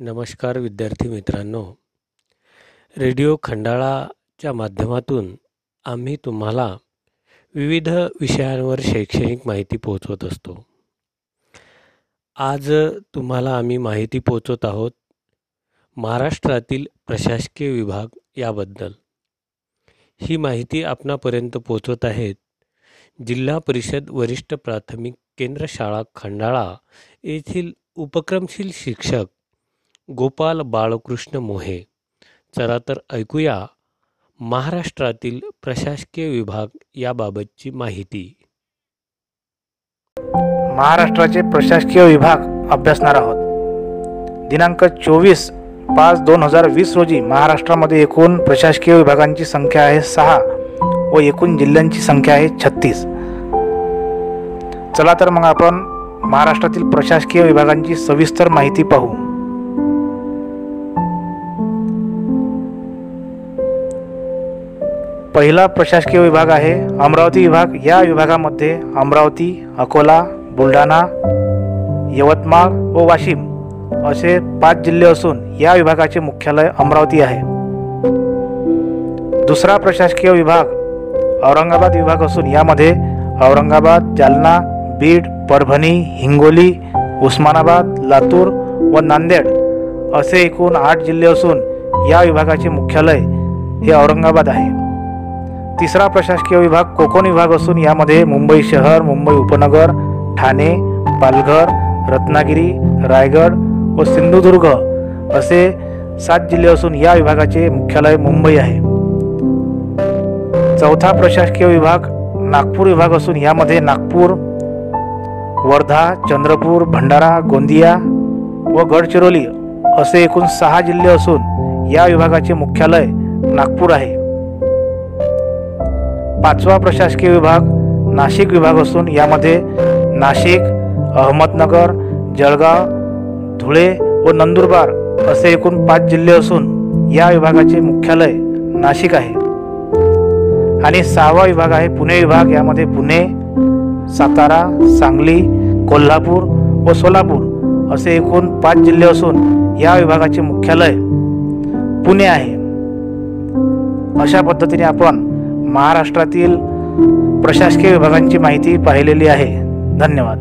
नमस्कार विद्यार्थी मित्रांनो. रेडिओ खंडाळाच्या माध्यमातून आम्ही तुम्हाला विविध विषयांवर शैक्षणिक माहिती पोहोचवत असतो. आज तुम्हाला आम्ही माहिती पोहोचवत आहोत महाराष्ट्रातील प्रशासकीय विभाग याबद्दल. ही माहिती आपणापर्यंत पोहोचवत आहेत जिल्हा परिषद वरिष्ठ प्राथमिक केंद्र शाळा खंडाळा येथील उपक्रमशील शिक्षक गोपाल बाळकृष्ण मोहे. चला तर ऐकूया महाराष्ट्रातील प्रशासकीय विभाग याबाबतची माहिती. महाराष्ट्राचे प्रशासकीय विभाग अभ्यासणार आहोत. दिनांक चोवीस पाच दोन हजार वीस रोजी महाराष्ट्रामध्ये एकूण प्रशासकीय विभागांची संख्या आहे सहा व एकूण जिल्ह्यांची संख्या आहे छत्तीस. चला तर मग आपण महाराष्ट्रातील प्रशासकीय विभागांची सविस्तर माहिती पाहू. पहिला प्रशासकीय विभाग आहे. अमरावती विभाग. या विभागामध्ये अमरावती अकोला बुलढाणा यवतमाळ व वाशिम असे पाच जिल्हे असून या विभागाचे मुख्यालय अमरावती आहे. दुसरा प्रशासकीय विभाग औरंगाबाद विभाग असून यामध्ये औरंगाबाद जालना बीड परभणी हिंगोली उस्मानाबाद लातूर व नांदेड असे एकूण आठ जिल्हे असून या विभागाचे मुख्यालय हे औरंगाबाद आहे. तिसरा प्रशासकीय विभाग कोकण विभाग असून यामध्ये मुंबई शहर मुंबई उपनगर ठाणे पालघर रत्नागिरी रायगड व सिंधुदुर्ग असे सात जिल्हे असून या विभागाचे मुख्यालय मुंबई आहे. चौथा प्रशासकीय विभाग नागपूर विभाग असून यामध्ये नागपूर वर्धा चंद्रपूर भंडारा गोंदिया व गडचिरोली असे एकूण सहा जिल्हे असून या विभागाचे मुख्यालय नागपूर आहे. पाचवा प्रशासकीय विभाग नाशिक विभाग असून यामध्ये नाशिक अहमदनगर जळगाव धुळे व नंदुरबार असे एकूण पाच जिल्हे असून या विभागाचे मुख्यालय नाशिक आहे. आणि सहावा विभाग आहे पुणे विभाग. यामध्ये पुणे सातारा सांगली कोल्हापूर व सोलापूर असे एकूण पाच जिल्हे असून या विभागाचे मुख्यालय पुणे आहे. अशा पद्धतीने आपण महाराष्ट्रातील प्रशासकीय विभागांची माहिती पाहिलेली आहे. धन्यवाद.